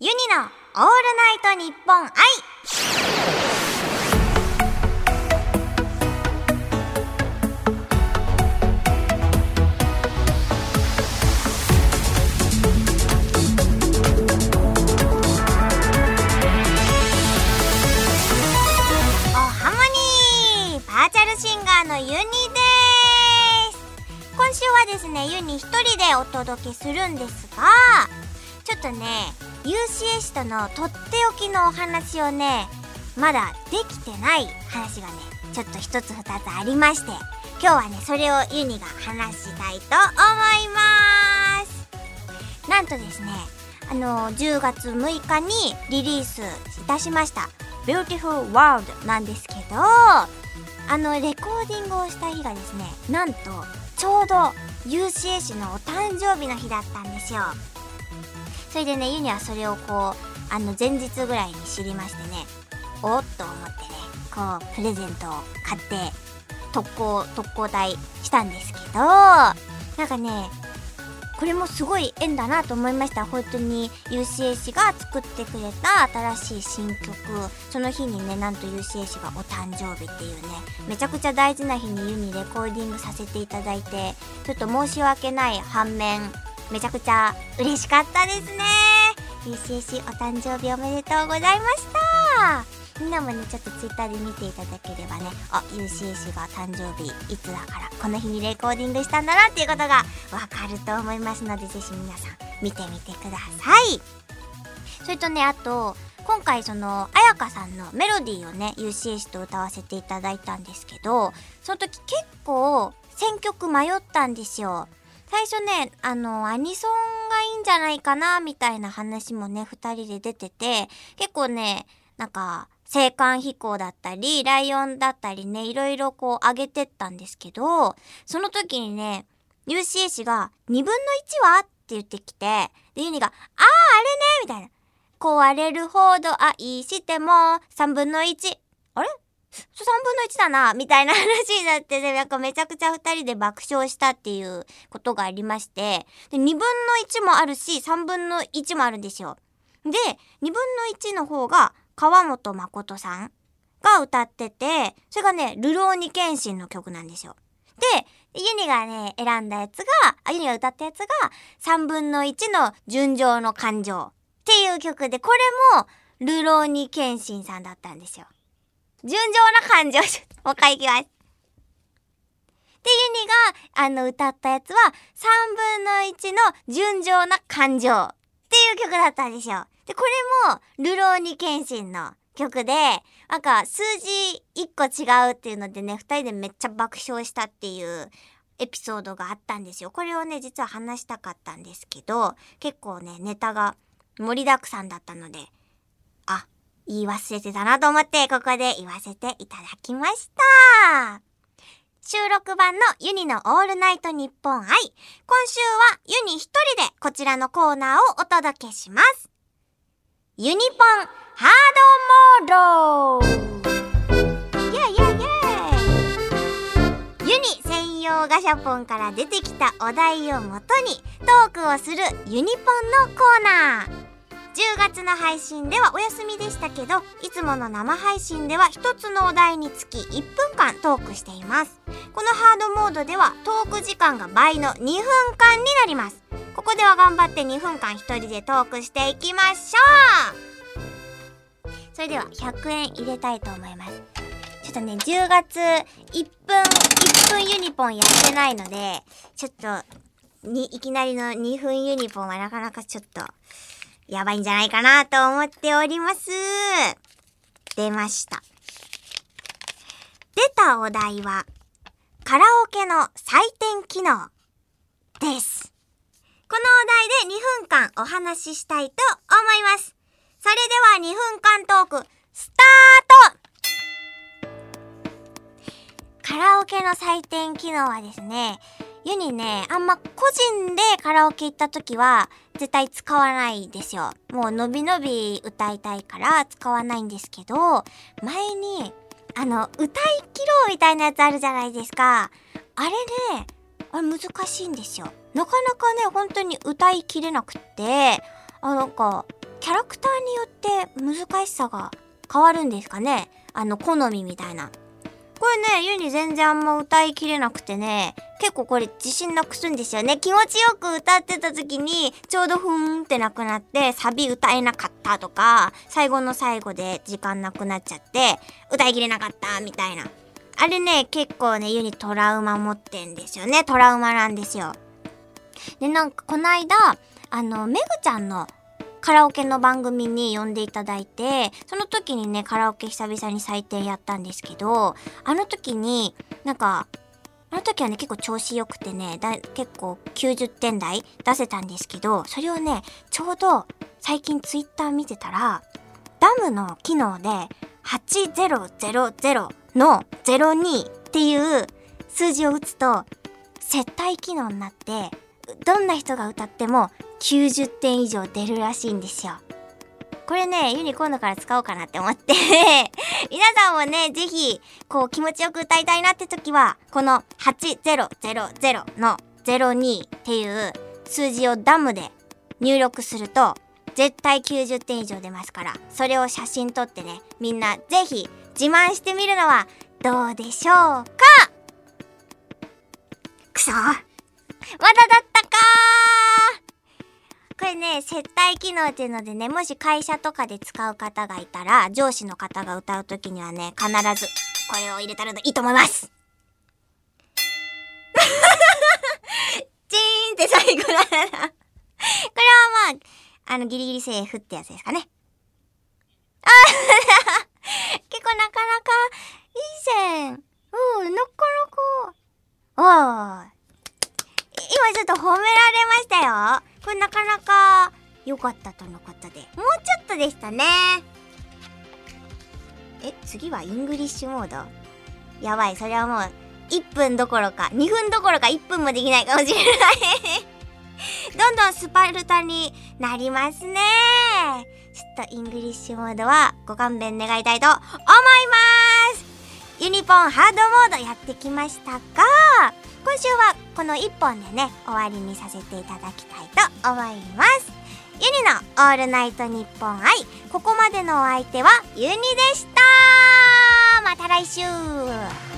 ユニのオールナイトニッポン愛おハモニーバーチャルシンガーのユニです。今週はですねユニ一人でお届けするんですがとね UCS とのとっておきのお話をねまだできてない話がねちょっと一つ二つありまして今日はねそれをユニが話したいと思います。なんとですねあの10月6日にリリースいたしました Beautiful World なんですけどあのレコーディングをした日がですねなんとちょうど UCS のお誕生日の日だったんですよ。それでねユニはそれをこうあの前日ぐらいに知りましてねおっと思ってねこうプレゼントを買って特攻特攻隊したんですけどなんかねこれもすごい縁だなと思いました。本当に UCS が作ってくれた新しい新曲。その日にねなんと UCS がお誕生日っていうねめちゃくちゃ大事な日にユニレコーディングさせていただいてちょっと申し訳ない反面めちゃくちゃ嬉しかったですね。UCS お誕生日おめでとうございました。みんなもねちょっと Twitter で見ていただければね。あ UCS が誕生日いつだからこの日にレコーディングしたんだなっていうことがわかると思いますのでぜひ皆さん見てみてください。それとねあと今回その彩香さんのメロディーをね UCS と歌わせていただいたんですけどその時結構選曲迷ったんですよ。最初ねあのアニソンがいいんじゃないかなみたいな話もね2人で出てて結構ねなんか青函飛行だったりライオンだったりねいろいろこう上げてったんですけどその時にね UCS が2分の1はって言ってきてでユニが「あああれね」みたいな。壊れるほど愛しても3分の1あれ3分の1だなみたいな話になってでなんかめちゃくちゃ2人で爆笑したっていうことがありましてで2分の1もあるし3分の1もあるんですよ。で2分の1の方が川本誠さんが歌っててそれがね「流浪に剣心」の曲なんですよ。でユニがね選んだやつがあユニが歌ったやつが3分の1の「純情の感情」っていう曲でこれも「流浪に剣心」さんだったんですよ。純情な感情もう一回いきます。で、ユニが、あの、歌ったやつは、3分の1の純情な感情っていう曲だったんですよ。で、これも、ルローニケンシンの曲で、なんか、数字1個違うっていうのでね、2人でめっちゃ爆笑したっていうエピソードがあったんですよ。これをね、実は話したかったんですけど、結構ね、ネタが盛りだくさんだったので、言い忘れてたなと思って、ここで言わせていただきました。収録版のユニのオールナイトニッポン愛。今週はユニ一人でこちらのコーナーをお届けします。ユニポンハードモードイェイイェイイェイユニ専用ガシャポンから出てきたお題をもとにトークをするユニポンのコーナー。10月の配信ではお休みでしたけどいつもの生配信では1つのお題につき1分間トークしています。このハードモードではトーク時間が倍の2分間になります。ここでは頑張って2分間1人でトークしていきましょう。それでは100円入れたいと思います。ちょっとね10月1分1分ユニポンやってないのでちょっとにいきなりの2分ユニポンはなかなかちょっとやばいんじゃないかなと思っております。出ました。出たお題は、カラオケの採点機能です。このお題で2分間お話ししたいと思います。それでは2分間トーク、スタートカラオケの採点機能はですね、ユニね、あんま個人でカラオケ行った時は絶対使わないですよ。もうのびのび歌いたいから使わないんですけど、前に、あの、歌い切ろうみたいなやつあるじゃないですか。あれね、あれ難しいんですよ。なかなかね、本当に歌い切れなくって、あ、なんか、キャラクターによって難しさが変わるんですかねあの好みみたいなこれねユニ全然あんま歌いきれなくてね結構これ自信なくすんですよね。気持ちよく歌ってた時にちょうどふーんってなくなってサビ歌えなかったとか最後の最後で時間なくなっちゃって歌いきれなかったみたいな。あれね結構ねユニトラウマ持ってんですよね。トラウマなんですよ。でなんかこないだあのめぐちゃんのカラオケの番組に呼んでいただいて、その時にね、カラオケ久々に採点やったんですけど、あの時に、なんか、あの時はね、結構調子良くてね、だ結構90点台出せたんですけど、それをね、ちょうど最近ツイッター見てたら、ダムの機能で8000の02っていう数字を打つと、接待機能になって、どんな人が歌っても90点以上出るらしいんですよ。これね、ユニ今度から使おうかなって思って。皆さんもね、ぜひ、こう気持ちよく歌いたいなって時は、この8000の02っていう数字をダムで入力すると、絶対90点以上出ますから、それを写真撮ってね、みんなぜひ自慢してみるのはどうでしょうか？くそ。まだだれね、接待機能っていうのでね、もし会社とかで使う方がいたら、上司の方が歌う時にはね、必ず、これを入れたらいいと思います チーンって最後だなこれはまあ、あの、ギリギリセーフってやつですかね。あ結構なかなか、いい線。うん、なかなか。おー。今ちょっと褒められましたよ。これなか良かったとのことで。もうちょっとでしたね。え、次はイングリッシュモード？やばい、それはもう1分どころか、2分どころか1分もできないかもしれない どんどんスパルタになりますね。ちょっとイングリッシュモードはご勘弁願いたいと思いますユニポンハードモードやってきましたが、今週はこの1本でね、終わりにさせていただきたいと思います。ユニのオールナイトニッポン愛。ここまでのお相手はユニでしたまた来週